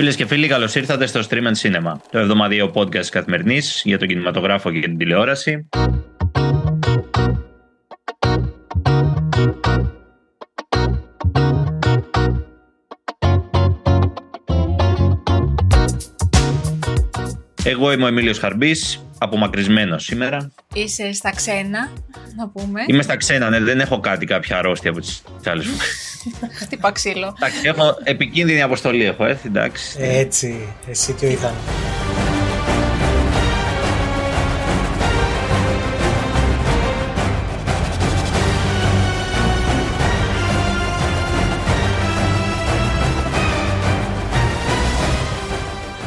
Φίλες και φίλοι, καλώς ήρθατε στο Stream and Cinema, το εβδομαδιαίο podcast καθημερινής για τον κινηματογράφο και την τηλεόραση. Εγώ είμαι ο Εμίλιος Χαρμπής, απομακρυσμένος σήμερα. Είσαι στα ξένα, να πούμε. Είμαι στα ξένα, ναι, δεν έχω κάτι, κάποια αρρώστια από τις άλλες Χτύπα ξύλο. Εντάξει, έχω επικίνδυνη αποστολή, έχω έρθει, εντάξει. Έτσι, εσύ και ο Ιθάν.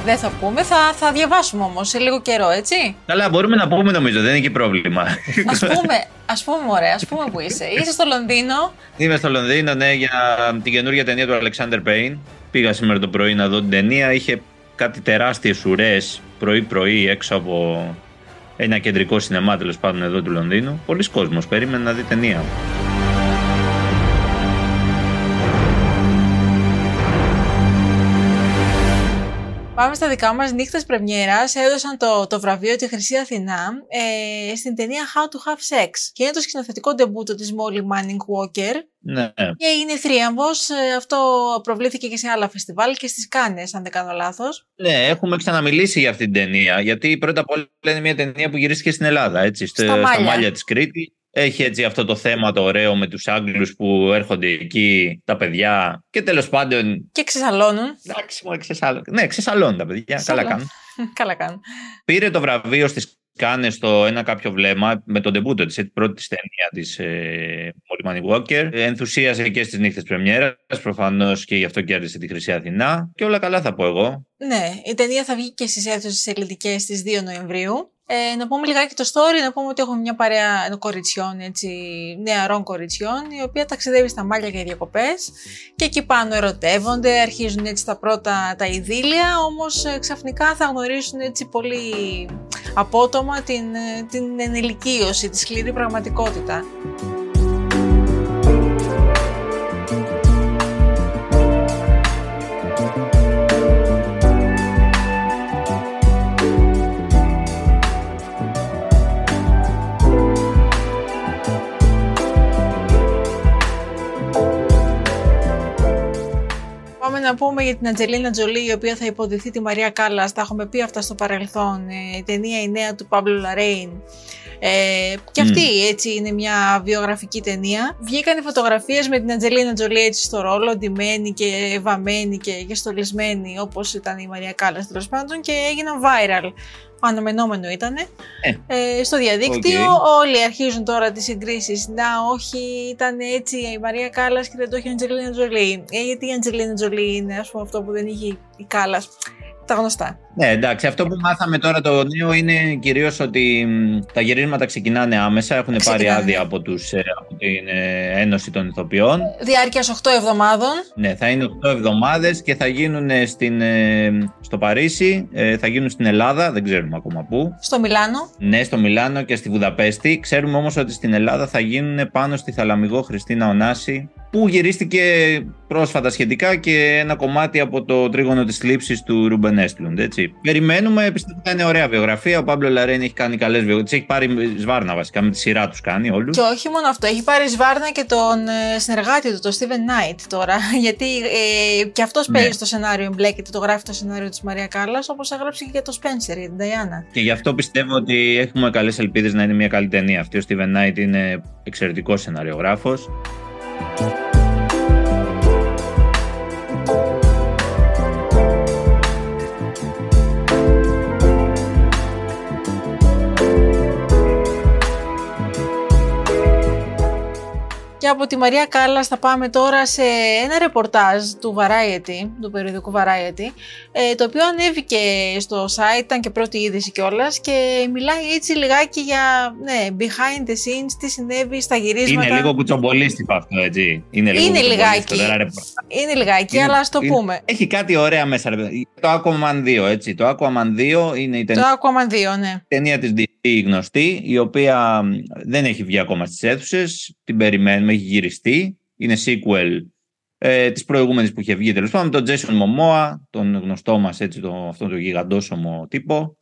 Δεν θα πούμε, θα, θα διαβάσουμε όμως σε λίγο καιρό, έτσι. Καλά, μπορούμε να πούμε νομίζω, δεν είναι και πρόβλημα. Ας πούμε, ας πούμε ωραία, ας πούμε που είσαι. Είσαι στο Λονδίνο. Είμαι στο Λονδίνο, ναι, για την καινούργια ταινία του Alexander Payne. Πήγα σήμερα το πρωί να δω την ταινία. Είχε κάτι τεράστιες ουρές πρωί-πρωί έξω από ένα κεντρικό σινεμά τέλος πάντων εδώ του Λονδίνου. Πολλοί κόσμος περίμενε να δει ταινία. Πάμε στα δικά μας νύχτες πρεμιέρας. Έδωσαν το, το βραβείο τη Χρυσή Αθηνά ε, στην ταινία How to Have Sex. Και είναι το σκηνοθετικό ντεμπούτο της Molly Manning Walker. Ναι. Και είναι θρίαμβος. Ε, αυτό προβλήθηκε και σε άλλα φεστιβάλ και στις Κάνες, αν δεν κάνω λάθος. Ναι, έχουμε ξαναμιλήσει για αυτή την ταινία. Γιατί πρώτα απ' όλα είναι μια ταινία που γυρίστηκε στην Ελλάδα, έτσι, Στα στα, Μάλια. μάλια της Κρήτη. Έχει έτσι αυτό το θέμα το ωραίο με τους Άγγλους που έρχονται εκεί, τα παιδιά. Και τέλος πάντων, Και ξεσαλώνουν. εντάξει, μου ξεσαλώνουν. Ναι, ξεσαλώνουν τα παιδιά, καλά Ξεσαλώνουν. κάνουν. Καλά κάνουν. Πήρε το βραβείο στις Κάνες στο ένα κάποιο βλέμμα με τον τεμπούτο της, έτσι, πρώτη της ταινία της ε, Molly Manning Walker. Ενθουσίασε και στις νύχτες πρεμιέρας, προφανώς και γι' αυτό κέρδισε τη Χρυσή Αθηνά. Και όλα καλά θα πω εγώ. Ναι, η ταινία θα βγει και στις αίθουσες ελληνικές στις 2 Νοεμβρίου. Ε, να πούμε λιγάκι το story, να πούμε ότι έχουμε μια παρέα κοριτσιών, έτσι, νεαρών κοριτσιών, η οποία ταξιδεύει στα μάλια για διακοπές και εκεί πάνω ερωτεύονται, αρχίζουν έτσι τα πρώτα τα ειδήλια, όμως ε, ξαφνικά θα γνωρίσουν έτσι πολύ απότομα την, ε, την ενηλικίωση, τη σκληρή πραγματικότητα. Να πούμε για την Ατζελίνα Τζολί, η οποία θα υποδυθεί τη Μαρία Κάλλας. Τα έχουμε πει αυτά στο παρελθόν. Ε, η ταινία η νέα του Πάμπλο Λαρέιν. Ε, και αυτή έτσι είναι μια βιογραφική ταινία. Βγήκαν οι φωτογραφίες με την Ατζελίνα Τζολί έτσι στο ρόλο, ντυμένη και βαμμένη και, και στολισμένη όπως ήταν η Μαρία Κάλλας τέλος πάντων και έγιναν viral. Αναμενόμενο ήταν. Ε, στο διαδίκτυο όλοι αρχίζουν τώρα τις συγκρίσεις. Να όχι ήταν έτσι η Μαρία Κάλλας και δεν το είχε η Αντζελίνα Τζολί. Ε, γιατί η Αντζελίνα Τζολί είναι ας πούμε αυτό που δεν είχε η Κάλλας. Τα γνωστά. Ναι, εντάξει. Αυτό που μάθαμε τώρα το νέο είναι κυρίως ότι μ, τα γυρίσματα ξεκινάνε άμεσα. Έχουν πάρει Ξεκινάνε. άδεια από, τους, ε, από την ε, Ένωση των Ηθοποιών. Διάρκειας 8 εβδομάδων. Ναι, θα είναι 8 εβδομάδες και θα γίνουν ε, στην, ε, στο Παρίσι, ε, θα γίνουν στην Ελλάδα, δεν ξέρουμε ακόμα πού. Στο Μιλάνο. Ναι, στο Μιλάνο και στη Βουδαπέστη. Ξέρουμε όμως ότι στην Ελλάδα θα γίνουν πάνω στη Θαλαμιγό Χριστίνα Ωνάση, που γυρίστηκε πρόσφατα σχετικά και ένα κομμάτι από το τρίγωνο της λήψης του Ρούμπεν Έσтлουντ. Έτσι. Περιμένουμε, πιστεύω ότι θα είναι ωραία βιογραφία. Ο Παύλο Λαρέν έχει κάνει καλές βιογραφίες. Τις έχει πάρει σβάρνα βασικά, με τη σειρά τους κάνει όλους. Και όχι μόνο αυτό, έχει πάρει σβάρνα και τον ε, συνεργάτη του, τον Steven Knight τώρα. Γιατί ε, και αυτός Ναι. παίζει στο σενάριο, εμπλέκεται, το γράφει το σενάριο της Μαρία Κάλλας, όπως έγραψε και για το Spencer, για την Diana. Και γι' αυτό πιστεύω ότι έχουμε καλές ελπίδες να είναι μια καλή ταινία αυτή. Ο Steven Knight είναι εξαιρετικός σεναριογράφος. Από τη Μαρία Κάλλας θα πάμε τώρα σε ένα ρεπορτάζ του Variety, του περιοδικού Variety, ε, το οποίο ανέβηκε στο site, ήταν και πρώτη είδηση κιόλας και μιλάει έτσι λιγάκι για ναι, behind the scenes, τι συνέβη στα γυρίσματα. Είναι λίγο κουτσομπολίστικο αυτό, έτσι. Είναι, λίγο Είναι κουτσομπολίστικο, λιγάκι. ένα ρεπορτάζ. Είναι λιγάκι, Είναι- αλλά ας το είναι- πούμε. Έχει κάτι ωραία μέσα. Ρε. παιδί. Το Aquaman 2, έτσι. Το Aquaman 2 είναι η Το ταινία, Aquaman 2, ναι. ταινία της DC γνωστή, η οποία μ, δεν έχει βγει ακόμα στις αίθουσες. Την περιμένουμε, έχει γυριστεί. Είναι sequel ε, της προηγούμενης που είχε βγει τέλος πάντων, τον Jason Momoa, τον γνωστό μας έτσι, το, αυτόν τον γιγαντόσωμο τύπο,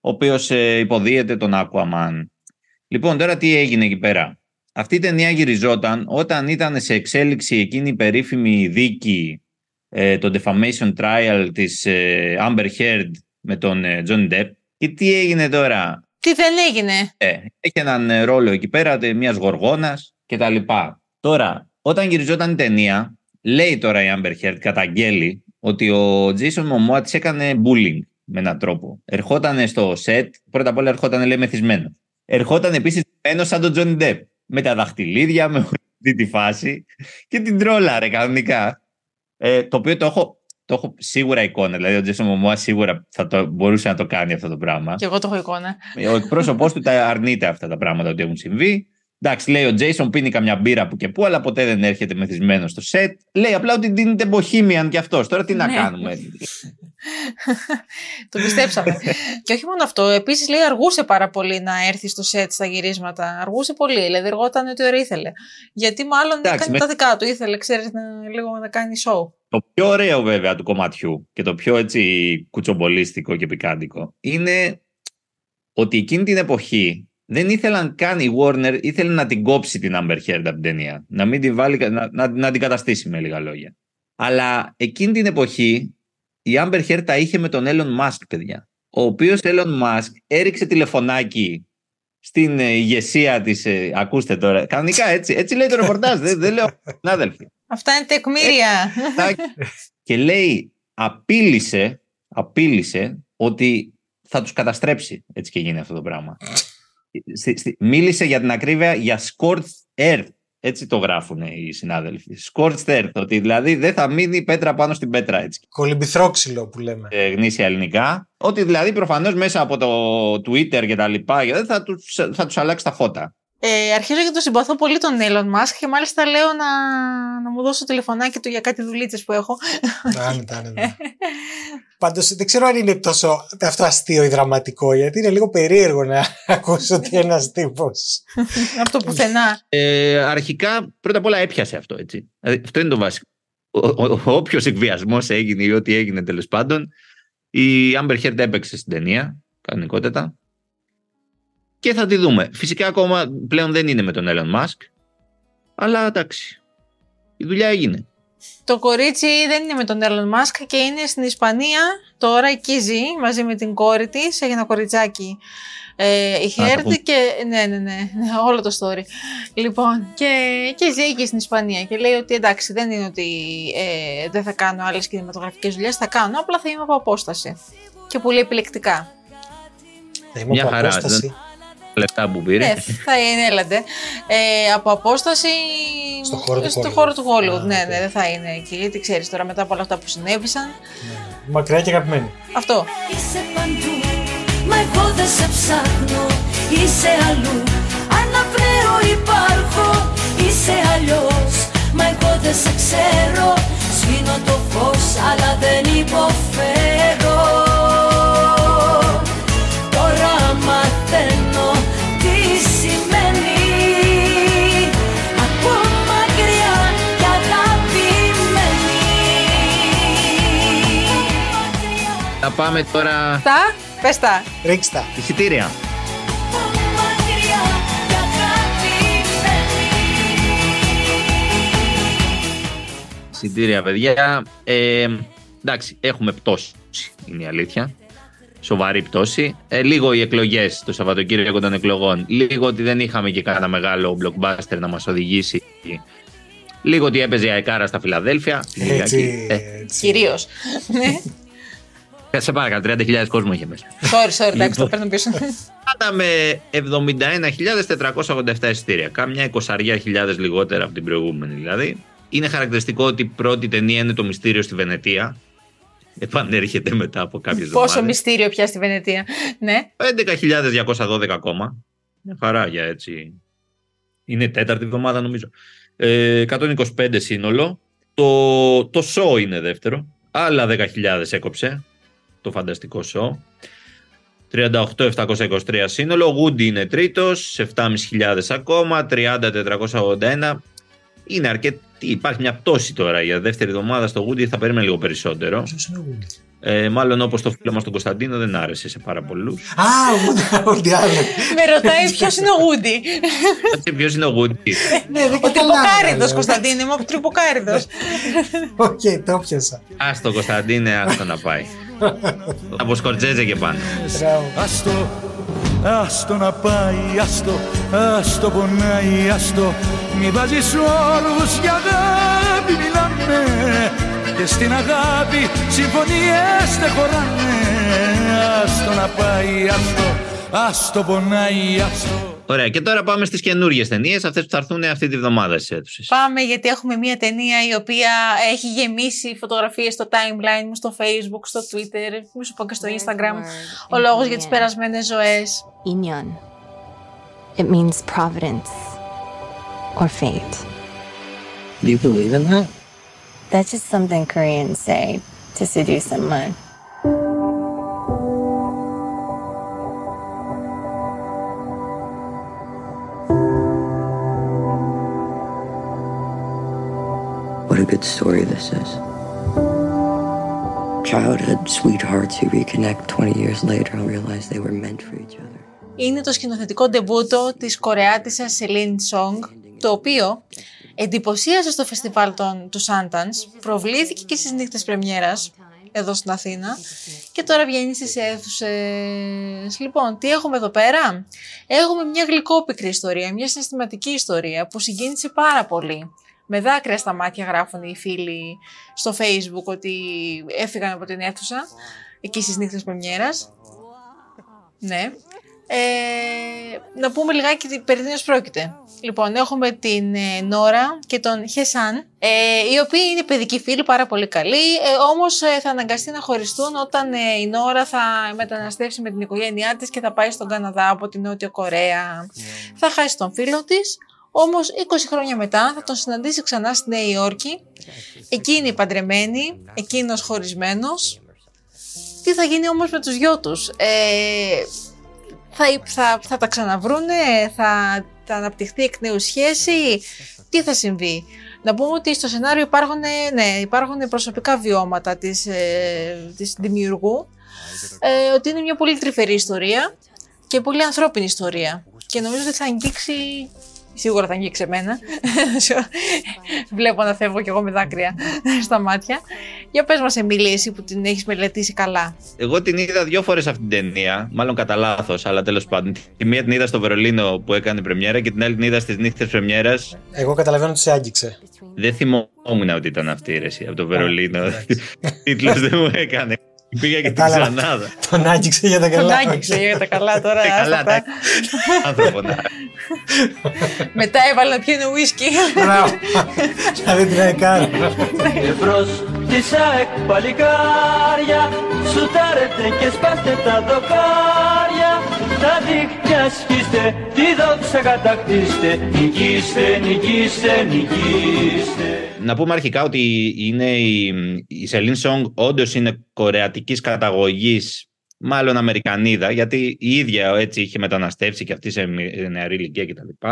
ο οποίος ε, υποδίεται τον Aquaman. Λοιπόν, τώρα τι έγινε εκεί πέρα. Αυτή η ταινία γυριζόταν όταν ήταν σε εξέλιξη εκείνη η περίφημη δίκη, ε, το defamation trial της ε, Amber Heard με τον ε, Johnny Depp. Και τι έγινε τώρα; Τι δεν έγινε; Ε, έχει έναν ε, ρόλο εκεί πέρα μιας γοργόνας και τα λοιπά. Τώρα, όταν γυριζόταν η ταινία, λέει τώρα η Amber Heard, καταγγέλει ότι ο Jason Momoa της έκανε bullying με έναν τρόπο. Ερχόταν στο set, πρώτα απ' όλα ερχόταν λέει μεθυσμένο. Ερχόταν επίσης μένο σαν τον Johnny Depp. Με τα δαχτυλίδια, με αυτή τη φάση και την τρόλαρε κανονικά. Ε, το οποίο το έχω, το έχω σίγουρα εικόνα. Δηλαδή, ο Τζέσον Μωμόα σίγουρα θα το, μπορούσε να το κάνει αυτό το πράγμα. Και εγώ το έχω εικόνα. Ο εκπρόσωπός του τα αρνείται αυτά τα πράγματα ότι έχουν συμβεί. Εντάξει, λέει ο Τζέισον πίνει καμιά μπύρα που και που, αλλά ποτέ δεν έρχεται μεθυσμένος στο σετ. Λέει απλά ότι δίνεται Bohemian κι αυτός. Τώρα τι να Ναι. κάνουμε; το πιστέψαμε. και όχι μόνο αυτό, επίσης λέει αργούσε πάρα πολύ να έρθει στο σετ στα γυρίσματα. Αργούσε πολύ, δηλαδή εργόταν ό,τι ώρα ήθελε. Γιατί μάλλον Εντάξει, έκανε με- τα δικά του, ήθελε, ξέρεις, να, λίγο να κάνει show. Το πιο ωραίο βέβαια του κομματιού και το πιο έτσι κουτσομπολίστικο και πικάντικο είναι ότι εκείνη την εποχή δεν ήθελαν καν η Warner, ήθελε να την κόψει την Amber Heard από την ταινία. Να μην την βάλει, να, να, να την καταστήσει με λίγα λόγια. Αλλά εκείνη την εποχή η Amber Heard τα είχε με τον Elon Musk, παιδιά. Ο οποίος Elon Musk έριξε τηλεφωνάκι στην ε, ηγεσία της, ε, ακούστε τώρα, κανονικά έτσι, έτσι λέει το ρεπορτάζ, δεν, δεν λέω συνάδελφοι. Αυτά είναι τεκμήρια. και λέει, απείλησε, απείλησε ότι θα τους καταστρέψει έτσι και γίνει αυτό το πράγμα. Στη- στη- μίλησε για την ακρίβεια για scorched earth. Έτσι το γράφουν οι συνάδελφοι. Scorched earth. Ότι δηλαδή δεν θα μείνει πέτρα πάνω στην πέτρα έτσι. Κολυμπηθρόξυλο που λέμε. Ε, γνήσια ελληνικά. Ότι δηλαδή προφανώς μέσα από το Twitter και τα λοιπά θα τους, θα τους αλλάξει τα φώτα. Ε, αρχίζω και το συμπαθώ πολύ τον Elon Musk και μάλιστα λέω να, να μου δώσω τηλεφωνάκι του για κάτι δουλίτσες που έχω. Άνετα, άνετα. Πάντως δεν ξέρω αν είναι τόσο αυτό αστείο ή δραματικό, γιατί είναι λίγο περίεργο να ακούσω ότι ένας τύπο. Από το πουθενά. Ε, αρχικά πρώτα απ' όλα έπιασε αυτό έτσι. Δηλαδή, αυτό είναι το βασικό. Όποιος εκβιασμός έγινε ή ό,τι έγινε τέλος πάντων, η Amber Heard έπαιξε στην ταινία, κανονικότατα. Και θα τη δούμε. Φυσικά ακόμα πλέον δεν είναι με τον Elon Musk, αλλά εντάξει. Η δουλειά έγινε. Το κορίτσι δεν είναι με τον Elon Musk και είναι στην Ισπανία. Τώρα εκεί ζει μαζί με την κόρη της. Έχει ένα κοριτσάκι. Ε, η τα Χέρντ πούμε. και. Ναι, ναι, ναι, ναι, όλο το story. Λοιπόν, και, και ζει εκεί στην Ισπανία. Και λέει ότι εντάξει, δεν είναι ότι ε, δεν θα κάνω άλλες κινηματογραφικές δουλειές. Θα κάνω, απλά θα είμαι από απόσταση. Και πολύ επιλεκτικά. Θα είμαι Μια από χαρά, απόσταση. Τα λεφτά που πήρε. Ναι, θα είναι, έλατε. Ε, από απόσταση. Στο χώρο του στο Hollywood. χώρο του Hollywood. Α, ναι, οκ. ναι, δεν θα είναι εκεί. Γιατί ξέρεις τώρα μετά από όλα αυτά που συνέβησαν. Ναι. Μακριά και αγαπημένη. Αυτό. Είσαι παντού, μα εγώ δεν σε ψάχνω Είσαι αλλού, αναπνέω υπάρχω Είσαι αλλιώς, μα εγώ δεν σε ξέρω Σβήνω το φως, αλλά δεν υποφέρω πάμε τώρα Τα, πες τα. Ρίξτε τα. εισιτήρια. μακριά και αγαπημένη Εισιτήρια, παιδιά. Ε, εντάξει, έχουμε πτώση, είναι η αλήθεια. Σοβαρή πτώση. Ε, λίγο οι εκλογές το Σαββατοκύριακο των εκλογών. Λίγο ότι δεν είχαμε και κανένα μεγάλο blockbuster να μας οδηγήσει. Λίγο ότι έπαιζε η Αεκάρα στα Φιλαδέλφια. την Έτσι. Κυριακή. Ε, έτσι. Κυρίως. ναι. σε παρακαλώ, 30.000 κόσμο είχε μέσα. Sorry, sorry, εντάξει, το Λοιπόν. παίρνω πίσω. Πάντα με 71.487 εισιτήρια. Κάμια 20.000 λιγότερα από την προηγούμενη δηλαδή. Είναι χαρακτηριστικό ότι η πρώτη ταινία είναι το μυστήριο στη Βενετία. Επανέρχεται μετά από κάποιες Πόσο εβδομάδες. μυστήριο πια στη Βενετία. Ναι. 11.212 ακόμα. Μια χαρά για έτσι. Είναι τέταρτη εβδομάδα νομίζω. Ε, 125 σύνολο. Το, το show είναι δεύτερο. Άλλα 10.000 έκοψε. Το φανταστικό show. 38.723 σύνολο. Woody είναι τρίτος. 7.500 ακόμα. 30.481. Είναι αρκετή τι, υπάρχει μια πτώση τώρα για δεύτερη εβδομάδα στο Woody, θα περίμενε λίγο περισσότερο. Ποιος είναι ο Woody; Ε, μάλλον όπως το φίλο μας τον Κωνσταντίνο δεν άρεσε σε πάρα πολλούς. Α, ο Woody Allen. Με ρωτάει ποιος είναι ο Γούντι. Ποιος είναι ο Woody. Ναι, δεν Ο καταλάβα. τρυποκάρυδος, λέω. Κωνσταντίνε, είμαι ο τρυποκάρυδος. Οκ, το πιάσα. Α το Κωνσταντίνε, άστο να πάει. Από Σκορσέζε και πάνω. Μπράβο. Άστο, άστο να πάει, άστο, άστο πονάει, άστο Μη βάζεις όλους για αγάπη μιλάμε Και στην αγάπη συμφωνίες δεν χωράνε Άστο να πάει, άστο, άστο πονάει, άστο Ωραία, και τώρα πάμε στις καινούριε ταινίες, αυτές που θα έρθουν αυτή τη βδομάδα στις αίθουσες. Πάμε γιατί έχουμε μια ταινία η οποία έχει γεμίσει φωτογραφίες στο timeline μου, στο facebook, στο twitter, μη σου πω και στο instagram. Ο λόγος για τις περασμένες ζωές. Inyon. It means providence or fate. Do you believe in that? That's just something Koreans say to seduce someone. A good story this is. Childhood sweethearts who reconnect 20 years later and realize they were meant for each other. Είναι το σκηνοθετικό ντεμπούτο της Κορεάτισσας Celine Song, το οποίο εντυπωσίασε στο φεστιβάλ των, του Sundance, προβλήθηκε και στις νύχτες πρεμιέρας, εδώ στην Αθήνα, και τώρα βγαίνει στις αίθουσες. Λοιπόν, τι έχουμε εδώ πέρα; Έχουμε μια γλυκόπικρη ιστορία, μια συναισθηματική ιστορία που συγκίνησε πάρα πολύ. Με δάκρυα στα μάτια γράφουν οι φίλοι στο facebook ότι έφυγαν από την αίθουσα εκεί στις νύχτες πρεμιέρας. Ναι. Ε, να πούμε λιγάκι τι- περί τίνος πρόκειται. Λοιπόν, έχουμε την ε, Νόρα και τον Χεσάν, ε, οι οποίοι είναι παιδικοί φίλοι, πάρα πολύ καλοί, ε, όμως ε, θα αναγκαστεί να χωριστούν όταν ε, η Νόρα θα μεταναστεύσει με την οικογένειά της και θα πάει στον Καναδά από την Νότια Κορέα. Θα χάσει τον φίλο της, όμως 20 χρόνια μετά θα τον συναντήσει ξανά στη Νέα Υόρκη, εκείνη παντρεμένη, εκείνος χωρισμένος. Τι θα γίνει όμως με τους δυο τους; Ε, θα, θα, θα τα ξαναβρούνε, θα, θα αναπτυχθεί εκ νέου σχέση, τι θα συμβεί; Να πούμε ότι στο σενάριο υπάρχουν, ναι, υπάρχουν προσωπικά βιώματα της, ε, της δημιουργού, ε, ότι είναι μια πολύ τρυφερή ιστορία και πολύ ανθρώπινη ιστορία. Και νομίζω ότι θα αγγίξει, σίγουρα θα αγγίξει εμένα, βλέπω να φεύγω κι εγώ με δάκρυα στα μάτια. Για πες μας Εμίλη, εσύ που την έχεις μελετήσει καλά. Εγώ την είδα δύο φορές αυτή την ταινία, μάλλον κατά λάθος, αλλά τέλος πάντων. Τη μία την είδα στο Βερολίνο που έκανε πρεμιέρα και την άλλη την είδα στις νύχτες πρεμιέρας. Εγώ καταλαβαίνω ότι σε άγγιξε. Δεν θυμόμουν ότι ήταν αυτή η ρεσία από το Βερολίνο. Τίτλος δεν μου έκανε. Πήγα και την Κατάλαβα. ξανάδα. Τον άγγιξε για τα Τον καλά. άγγιξε για τα καλά τώρα. Ε, Καλά, άστα τα. εντάξει. Άνθρωπο να. Μετά έβαλε να πιένει ουίσκι. Μπράβο. Να δεν την έκανε. Εμπρός της ΑΕΚ παλικάρια Σουτάρετε και σπάστε τα δοκάρια Τα δίχτυα σκίστε, τη δόξα κατακτήστε Νικήστε, νικήστε, νικήστε Να πούμε αρχικά ότι είναι η, η Celine Song όντως είναι κορεατικής καταγωγής μάλλον Αμερικανίδα, γιατί η ίδια έτσι είχε μεταναστεύσει και αυτή σε μη- νεαρή ηλικία κτλ.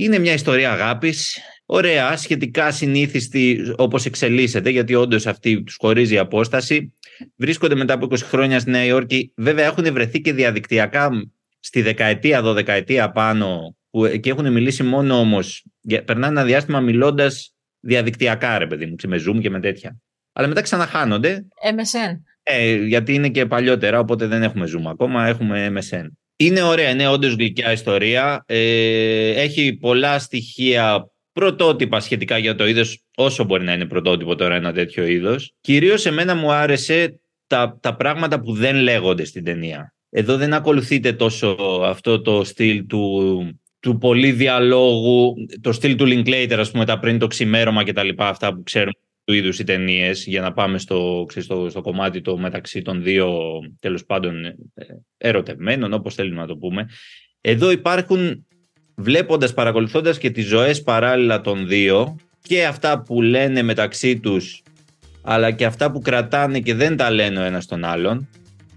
Είναι μια ιστορία αγάπης, ωραία, σχετικά συνήθιστη όπως εξελίσσεται, γιατί όντως αυτή τους χωρίζει η απόσταση. Βρίσκονται μετά από 20 χρόνια στη Νέα Υόρκη. Βέβαια έχουν βρεθεί και διαδικτυακά στη δεκαετία, δωδεκαετία πάνω, που εκεί έχουν μιλήσει μόνο όμως, για- περνάνε ένα διάστημα μιλώντας διαδικτυακά ρε παιδί μου, με Zoom και με τέτοια. Αλλά μετά ξαναχάνονται MSN. ε, γιατί είναι και παλιότερα, οπότε δεν έχουμε Zoom ακόμα, έχουμε MSN. Είναι ωραία, είναι όντως γλυκιά ιστορία. Ε, έχει πολλά στοιχεία πρωτότυπα σχετικά για το είδος, όσο μπορεί να είναι πρωτότυπο τώρα ένα τέτοιο είδος. Κυρίως εμένα μου άρεσε τα, τα πράγματα που δεν λέγονται στην ταινία. Εδώ δεν ακολουθείτε τόσο αυτό το στυλ του, του πολύ διαλόγου, το στυλ του Linklater, ας πούμε, τα πριν το ξημέρωμα και τα λοιπά, αυτά που ξέρουμε του είδους οι ταινίες, για να πάμε στο, ξέρεις, στο, στο κομμάτι το μεταξύ των δύο τέλος πάντων ε, ερωτευμένων, όπως θέλουμε να το πούμε. Εδώ υπάρχουν, βλέποντας, παρακολουθώντας και τις ζωές παράλληλα των δύο και αυτά που λένε μεταξύ τους αλλά και αυτά που κρατάνε και δεν τα λένε ο ένας τον άλλον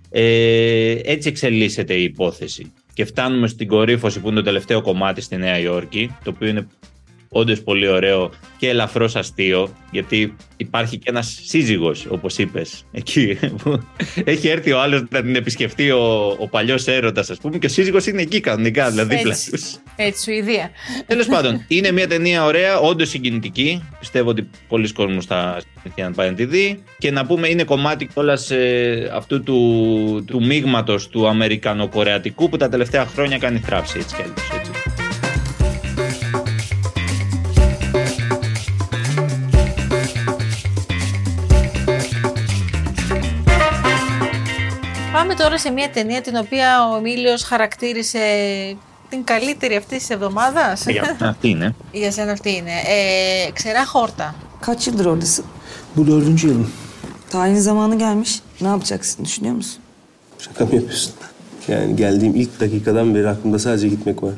ε, έτσι εξελίσσεται η υπόθεση και φτάνουμε στην κορύφωση που είναι το τελευταίο κομμάτι στη Νέα Υόρκη το οποίο είναι όντως πολύ ωραίο και ελαφρώς αστείο, γιατί υπάρχει και ένας σύζυγος, όπως είπες, εκεί. Που έχει έρθει ο άλλος να την επισκεφτεί ο, ο παλιός έρωτας, ας πούμε, και ο σύζυγος είναι εκεί κανονικά, δηλαδή δίπλα Έτσι. του. Έτσι, Σουηδία. Τέλος πάντων, είναι μια ταινία ωραία, όντως συγκινητική. Πιστεύω ότι πολλοί κόσμοι θα συνεχίσει να πάει να τη δει. Και να πούμε, είναι κομμάτι κιόλας αυτού του, του μείγματος του Αμερικανοκορεατικού που τα τελευταία χρόνια κάνει θράψη έτσι κι αλλιώς, σε μια ταινία την οποία ο Εμίλιος χαρακτήρισε την καλύτερη αυτή τη εβδομάδα. Για αυτή είναι. Για σένα αυτή είναι. Ε, ξερά χόρτα. Kaç yıldır oradasın? Bu dördüncü yılım. Tayin zamanı gelmiş. Ne yapacaksın düşünüyor musun? Şaka mı yapıyorsun? Yani geldiğim ilk dakikadan beri aklımda sadece gitmek var.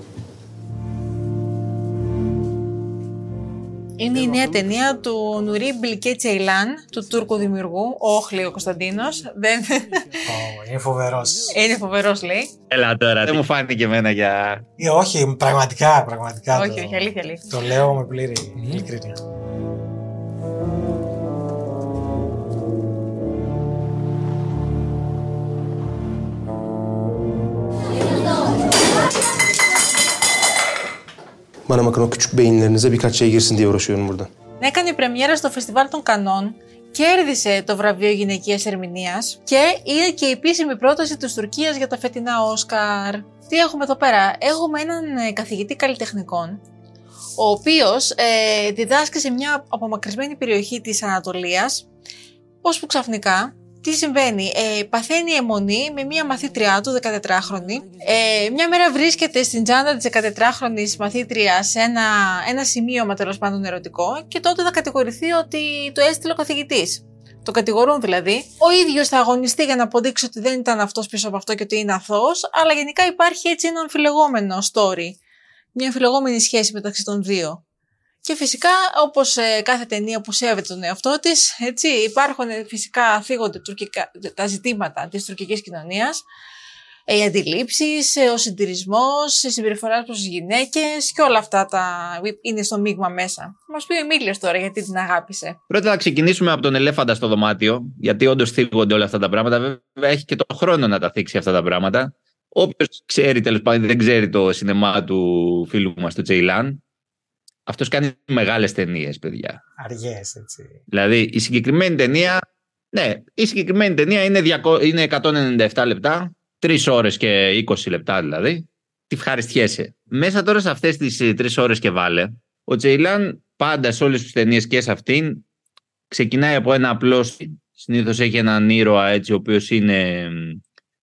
Είναι η νέα ταινία του Νουρί Μπιλκέ Τσεϊλάν, του Τούρκου δημιουργού, όχλη ο Κωνσταντίνος. Δεν... Ω, είναι φοβερός. είναι φοβερός λέει. Έλα τώρα, δεν μου φάνηκε εμένα για. Ε, όχι, πραγματικά, πραγματικά. όχι, το, όχι, αλήθεια, αλήθεια. το λέω με πλήρη ειλικρίνεια. Bana bakın o küçük beyinlerinize birkaç şey girsin diye uğraşıyorum burada. Έκανε πρεμιέρα στο Φεστιβάλ των Κανών, κέρδισε το βραβείο γυναικείας ερμηνείας και είναι και η επίσημη πρόταση της Τουρκίας για τα φετινά Όσκαρ. Τι έχουμε εδώ πέρα, έχουμε έναν ε, καθηγητή καλλιτεχνικών, ο οποίος ε, διδάσκει σε μια απομακρυσμένη περιοχή της Ανατολίας, ώσπου ξαφνικά τι συμβαίνει, ε, παθαίνει αιμονή με μια μαθήτριά του 14χρονη. Ε, μια μέρα βρίσκεται στην τσάντα της 14χρονης μαθήτριας σε ένα, ένα σημείωμα τέλος πάντων ερωτικό και τότε θα κατηγορηθεί ότι το έστειλε ο καθηγητής. Το κατηγορούν δηλαδή. Ο ίδιος θα αγωνιστεί για να αποδείξει ότι δεν ήταν αυτός πίσω από αυτό και ότι είναι αθώος, αλλά γενικά υπάρχει έτσι ένα αμφιλεγόμενο story. Μια αμφιλεγόμενη σχέση μεταξύ των δύο. Και φυσικά, όπως κάθε ταινία που σέβεται τον εαυτό της, έτσι, υπάρχουν ε, φυσικά θίγονται τουρκικά, τα ζητήματα της τουρκικής κοινωνίας. Οι αντιλήψεις, ο συντηρισμός, η συμπεριφορά προς τις γυναίκες και όλα αυτά τα είναι στο μείγμα μέσα. Μας πει ο Εμίλιος τώρα γιατί την αγάπησε. Πρώτα να ξεκινήσουμε από τον ελέφαντα στο δωμάτιο, γιατί όντως θίγονται όλα αυτά τα πράγματα. Βέβαια, έχει και το χρόνο να τα θίξει αυτά τα πράγματα. Όποιος ξέρει, τέλος πάντων, δεν ξέρει το σινεμά του φίλου μας, του Τσεϊλάν, αυτός κάνει μεγάλες ταινίες, παιδιά. Αργές, έτσι. Δηλαδή, η συγκεκριμένη ταινία. Ναι, η συγκεκριμένη ταινία είναι, 200, είναι 197 λεπτά, 3 ώρες και 20 λεπτά δηλαδή. Τι ευχαριστιέσαι. Μέσα τώρα σε αυτές τις 3 ώρες και βάλε, ο Τσεϊλάν πάντα σε όλες τις ταινίες και σε αυτήν ξεκινάει από ένα απλό. Συνήθως έχει έναν ήρωα έτσι, ο οποίος είναι,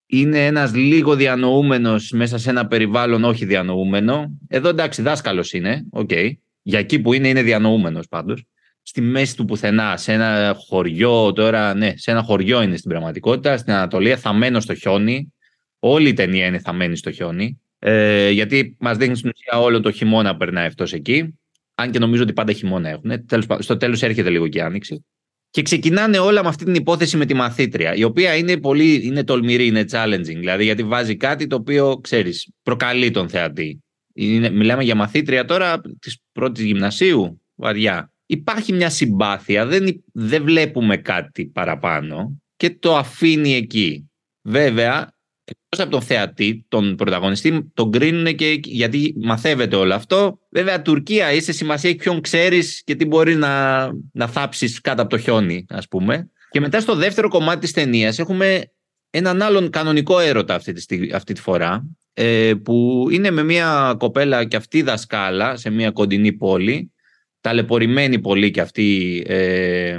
είναι ένας λίγο διανοούμενος μέσα σε ένα περιβάλλον όχι διανοούμενο. Εδώ εντάξει, δάσκαλος είναι, OK. Okay. Για εκεί που είναι, είναι διανοούμενος πάντως. Στη μέση του πουθενά, σε ένα χωριό τώρα, ναι, σε ένα χωριό είναι στην πραγματικότητα, στην Ανατολία, θαμμένο στο χιόνι. Όλη η ταινία είναι θαμμένη στο χιόνι. Ε, γιατί μας δείχνει στην ουσία όλο το χειμώνα περνάει αυτός εκεί. Αν και νομίζω ότι πάντα χειμώνα έχουν. Στο τέλος έρχεται λίγο και η άνοιξη. Και ξεκινάνε όλα με αυτή την υπόθεση με τη μαθήτρια, η οποία είναι πολύ είναι τολμηρή, είναι challenging. Δηλαδή, γιατί βάζει κάτι το οποίο ξέρεις, προκαλεί τον θεατή. Είναι, μιλάμε για μαθήτρια τώρα της πρώτης γυμνασίου, βαριά. Υπάρχει μια συμπάθεια, δεν, δεν βλέπουμε κάτι παραπάνω και το αφήνει εκεί. Βέβαια, εκτός από τον θεατή, τον πρωταγωνιστή, τον κρίνουν και γιατί μαθεύεται όλο αυτό. Βέβαια, Τουρκία είσαι σημασία ποιον ξέρεις και τι μπορεί να, να θάψεις κάτω από το χιόνι, ας πούμε. Και μετά στο δεύτερο κομμάτι της ταινίας έχουμε έναν άλλον κανονικό έρωτα αυτή τη, αυτή τη φορά, ε, που είναι με μια κοπέλα και αυτή δασκάλα σε μια κοντινή πόλη, ταλαιπωρημένη πολύ και αυτή ε,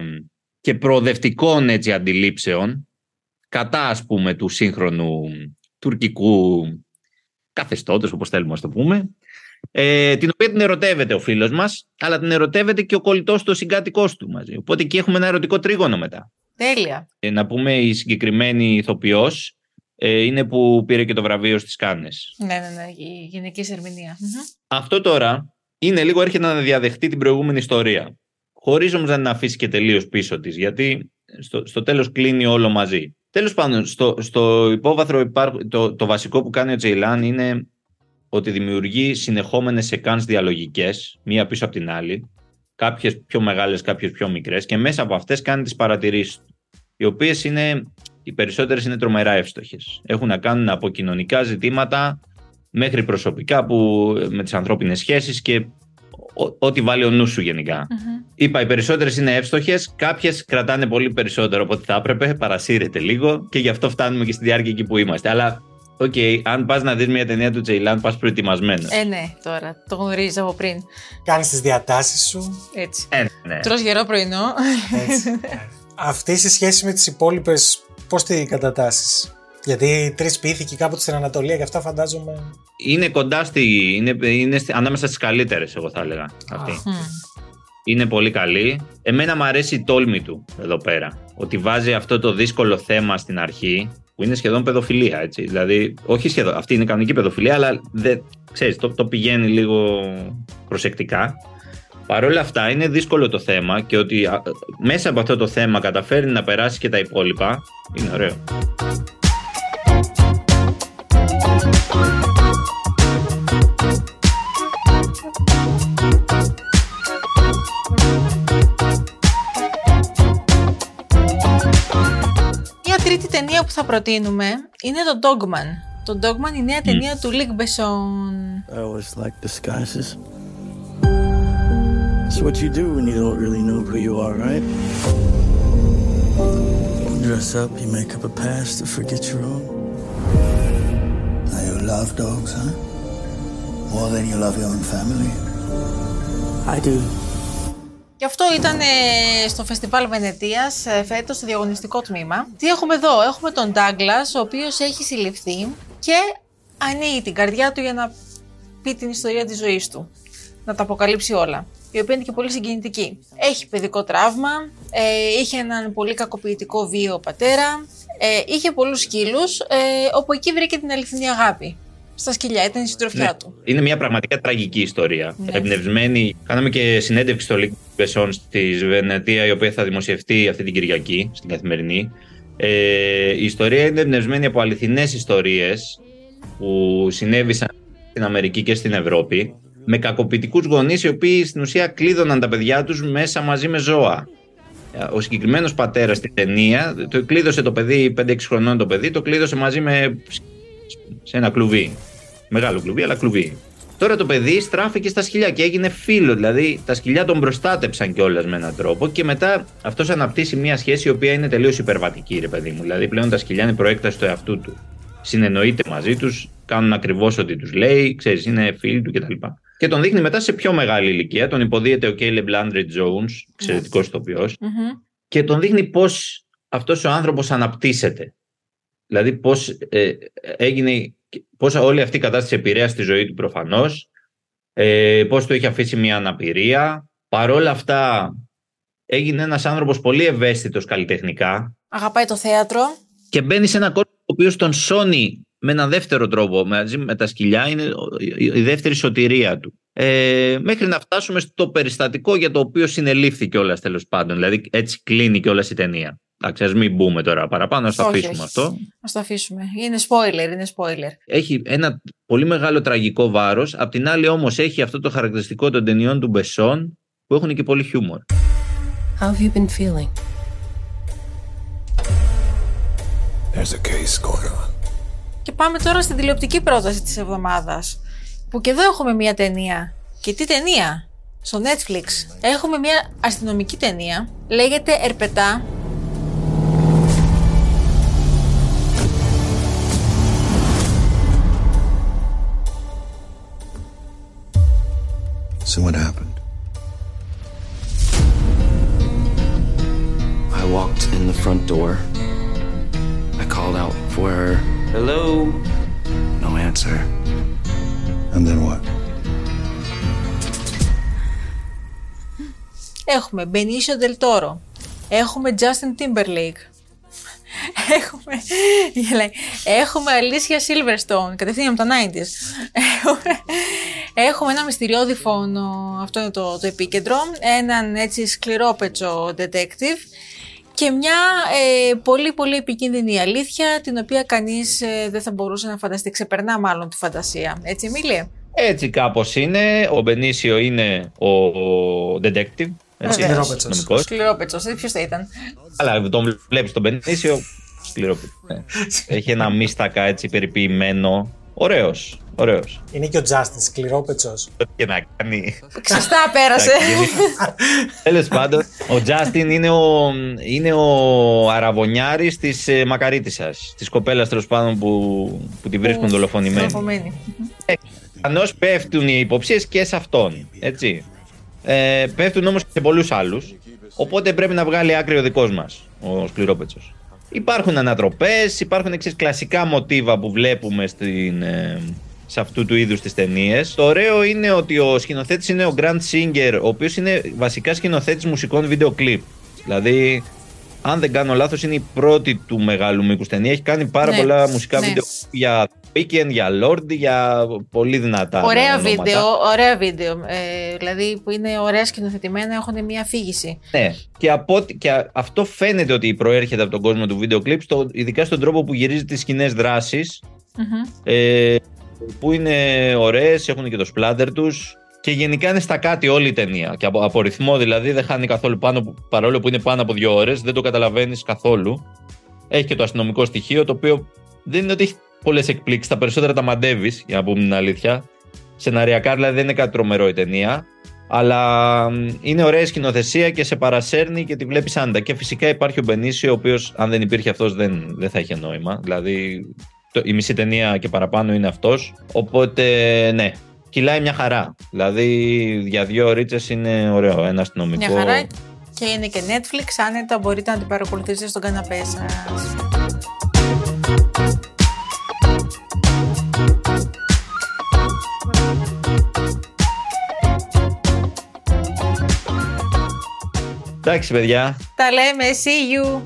και προοδευτικών έτσι αντιλήψεων, κατά ας πούμε του σύγχρονου τουρκικού καθεστώτος όπως θέλουμε να το πούμε. Ε, την οποία την ερωτεύεται ο φίλος μας αλλά την ερωτεύεται και ο κολλητός του, ο συγκάτοικός του μαζί. Οπότε εκεί έχουμε ένα ερωτικό τρίγωνο μετά. Τέλεια. Ε, να πούμε η συγκεκριμένη ηθοποιός ε, είναι που πήρε και το βραβείο στις Κάνες Ναι, ναι, ναι, η γυναική ερμηνεία. Αυτό τώρα είναι λίγο έρχεται να διαδεχτεί την προηγούμενη ιστορία. Χωρίς όμως να την αφήσει και τελείως πίσω της γιατί στο, στο τέλος κλείνει όλο μαζί. Τέλος πάντων, στο, στο υπόβαθρο υπάρχ, το, το βασικό που κάνει ο Τζεϊλάν είναι ότι δημιουργεί συνεχόμενες σεκάνς διαλογικές, μία πίσω από την άλλη, κάποιες πιο μεγάλες, κάποιες πιο μικρές και μέσα από αυτές κάνει τις παρατηρήσεις του, οι οποίες είναι, οι περισσότερες είναι τρομερά εύστοχες. Έχουν να κάνουν από κοινωνικά ζητήματα μέχρι προσωπικά που, με τις ανθρώπινες σχέσεις και ό- ό,τι βάλει ο νους σου γενικά. Είπα, οι περισσότερες είναι εύστοχες, κάποιες κρατάνε πολύ περισσότερο από ό,τι θα έπρεπε, παρασύρεται λίγο και γι' αυτό φτάνουμε και στη διάρκεια εκεί που είμαστε. Αλλά, οκ, αν πας να δεις μια ταινία του Τζεϊλάν, πας προετοιμασμένος. Ε, ναι, τώρα. Το γνωρίζει από πριν. Κάνεις τις διατάσεις σου. Έτσι. Ε, ναι. Τρως γερό πρωινό. Έτσι. Αυτή σε σχέση με τις υπόλοιπες, πώς τη κατατάσσεις; Γιατί τρεις πήθηκε κάπου στην Ανατολία και αυτά φαντάζομαι. Είναι κοντά στη. Είναι, είναι στη- ανάμεσα στις καλύτερες, εγώ θα έλεγα. Αυτή. Είναι πολύ καλή. Εμένα μου αρέσει η τόλμη του εδώ πέρα. Ότι βάζει αυτό το δύσκολο θέμα στην αρχή, που είναι σχεδόν παιδοφιλία, έτσι. Δηλαδή, όχι σχεδόν, αυτή είναι κανονική παιδοφιλία, αλλά δεν, ξέρεις, το, το πηγαίνει λίγο προσεκτικά. Παρ' όλα αυτά, είναι δύσκολο το θέμα και ότι α, μέσα από αυτό το θέμα καταφέρει να περάσει και τα υπόλοιπα. Είναι ωραίο. Μια τρίτη ταινία που θα προτείνουμε είναι το Dogman. Το Dogman είναι η νέα ταινία του Luc Besson. I always like disguises. It's what you do when you don't really know who you are, right? Dress up, you make up a past to forget your own. Now you love dogs, huh? More than you love your own family. I do. Και αυτό ήταν ε, στο Φεστιβάλ Βενετίας ε, φέτος στο διαγωνιστικό τμήμα. Τι έχουμε εδώ, έχουμε τον Ντάγκλας, ο οποίος έχει συλληφθεί και ανοίγει την καρδιά του για να πει την ιστορία της ζωής του. Να τα αποκαλύψει όλα. Η οποία είναι και πολύ συγκινητική. Έχει παιδικό τραύμα, ε, είχε έναν πολύ κακοποιητικό βίο πατέρα, ε, είχε πολλούς σκύλους, ε, όπου εκεί βρήκε την αληθινή αγάπη. Στα σκυλιά, ήταν η συντροφιά Ναι. του. Είναι μια πραγματικά τραγική ιστορία. Ναι. Εμπνευσμένη. Κάναμε και συνέντευξη στο Link Besson στη Βενετία, η οποία θα δημοσιευτεί αυτή την Κυριακή στην καθημερινή. Ε, η ιστορία είναι εμπνευσμένη από αληθινές ιστορίες που συνέβησαν στην Αμερική και στην Ευρώπη με κακοποιητικούς γονείς οι οποίοι στην ουσία κλείδωναν τα παιδιά τους μέσα μαζί με ζώα. Ο συγκεκριμένος πατέρας στην ταινία το κλείδωσε το παιδί, 5-6 χρονών το παιδί, το κλείδωσε μαζί με σε ένα κλουβί. Μεγάλο κλουβί, αλλά κλουβί. Τώρα το παιδί στράφηκε στα σκυλιά και έγινε φίλο. Δηλαδή τα σκυλιά τον προστάτεψαν κιόλας με έναν τρόπο και μετά αυτός αναπτύσσει μια σχέση η οποία είναι τελείως υπερβατική, ρε παιδί μου. Δηλαδή πλέον τα σκυλιά είναι προέκταση του εαυτού του. Συνεννοείται μαζί τους, κάνουν ακριβώς ό,τι τους λέει, ξέρεις, είναι φίλοι του κτλ. Και τον δείχνει μετά σε πιο μεγάλη ηλικία. Τον υποδίεται ο Caleb Landry Jones, εξαιρετικός ηθοποιό, Μμμ. και τον δείχνει πώς αυτός ο άνθρωπος αναπτύσσεται. Δηλαδή πώς ε, έγινε, πώς όλη αυτή η κατάσταση επηρέασε τη ζωή του προφανώς, ε, πώς του είχε αφήσει μια αναπηρία. Παρόλα αυτά έγινε ένας άνθρωπος πολύ ευαίσθητος καλλιτεχνικά Αγαπάει το θέατρο. και μπαίνει σε ένα κόσμο ο οποίος τον σώνει με ένα δεύτερο τρόπο μαζί με τα σκυλιά, είναι η- η δεύτερη σωτηρία του. Ε, μέχρι να φτάσουμε στο περιστατικό για το οποίο συνελήφθη κιόλας τέλος πάντων. Δηλαδή έτσι κλείνει κιόλας η ταινία. Εντάξει, ας μην μπούμε τώρα παραπάνω, ας το Όχι, αφήσουμε όχι. αυτό. Α το αφήσουμε. Είναι spoiler, είναι spoiler. Έχει ένα πολύ μεγάλο τραγικό βάρος, απ' την άλλη όμως έχει αυτό το χαρακτηριστικό των ταινιών του Μπεσόν που έχουν και πολύ χιούμορ. How have you been feeling? There's a case going on. Και πάμε τώρα στην τηλεοπτική πρόταση της εβδομάδας. Που και εδώ έχουμε μια ταινία. Και τι ταινία; Στο Netflix έχουμε μια αστυνομική ταινία. Λέγεται Ερπετά. So what happened? I walked in the front door. I called out for her. Hello? No answer. And then what? Έχουμε Benicio Del Toro. Έχουμε Justin Timberlake. Έχουμε, γελάει. έχουμε Alicia Silverstone, κατευθείαν από τα 90s. Έχουμε, έχουμε ένα μυστηριώδη φόνο, αυτό είναι το, το επίκεντρο, έναν έτσι σκληρόπετσο detective Και μια ε, πολύ πολύ επικίνδυνη αλήθεια, την οποία κανείς ε, δεν θα μπορούσε να φανταστεί. Ξεπερνά μάλλον τη φαντασία. Έτσι, Εμίλια. Έτσι κάπως είναι. Ο Μπενίσιο είναι ο detective. Έτσι, Σκληρόπετσος. νομικός. Σκληρόπετσος, ε, ποιος θα ήταν; Αλλά τον βλέπεις τον Μπενίσιο, σκληρόπετσος. ναι. Έχει ένα μίστακα έτσι περιποιημένο. Ωραίος, ωραίος. Είναι και ο Justin σκληρόπετσος. Ό,τι και να κάνει. Ξαστά πέρασε. Τέλος πάντων, ο Τζάστιν είναι ο, είναι ο αραβωνιάρης της ε, μακαρίτησα. Της κοπέλας τέλος πάντων που, που τη βρίσκουν δολοφονημένη. Δολοφονημένη. Προφανώς πέφτουν οι υποψίες και σε αυτόν. Έτσι. Ε, πέφτουν όμως και σε πολλούς άλλους. Οπότε πρέπει να βγάλει άκρη ο δικός μας, ο σκληρόπετσος. Υπάρχουν ανατροπές, υπάρχουν εξής κλασικά μοτίβα που βλέπουμε στην, ε, σε αυτού του είδους τις ταινίες. Το ωραίο είναι ότι ο σκηνοθέτης είναι ο Grant Singer, ο οποίος είναι βασικά σκηνοθέτης μουσικών βίντεο κλιπ. Δηλαδή, αν δεν κάνω λάθος, είναι η πρώτη του μεγάλου μήκους ταινία. Έχει κάνει πάρα Ναι, πολλά μουσικά ναι. βίντεο για Weekend, για Lord, για πολύ δυνατά. Ωραία ονόματα. βίντεο, ωραία βίντεο. Ε, δηλαδή που είναι ωραία σκηνοθετημένα, έχουν μια αφήγηση. Ναι, και, από, ό,τι- και α- αυτό φαίνεται ότι προέρχεται από τον κόσμο του βίντεο κλιπ, στο, ειδικά στον τρόπο που γυρίζει τις σκηνές δράσεις, Μμμ. ε, που είναι ωραίες, έχουν και το σπλάντερ τους και γενικά είναι στα κάτι όλη η ταινία. Και από, από ρυθμό δηλαδή δεν χάνει καθόλου πάνω, που- παρόλο που είναι πάνω από δύο ώρες, δεν το καταλαβαίνεις καθόλου. Έχει και το αστυνομικό στοιχείο, το οποίο δεν είναι ότι έχει πολλές εκπλήξεις, τα περισσότερα τα μαντεύεις, για να πούμε την αλήθεια. Σεναριακά δηλαδή δεν είναι κάτι τρομερό η ταινία. Αλλά μ, είναι ωραία σκηνοθεσία και σε παρασέρνει και τη βλέπεις άντα. Και φυσικά υπάρχει ο Μπενίσιο, ο οποίος αν δεν υπήρχε αυτός δεν, δεν θα είχε νόημα. Δηλαδή το, η μισή ταινία και παραπάνω είναι αυτός. Οπότε ναι, κυλάει μια χαρά. Δηλαδή για δύο ώρε είναι ωραίο. Ένα αστυνομικό. Μια χαρά. Και είναι και Netflix, άνετα μπορείτε να την παρακολουθήσετε στον καναπέ σας. Εντάξει, παιδιά. Τα λέμε, see you!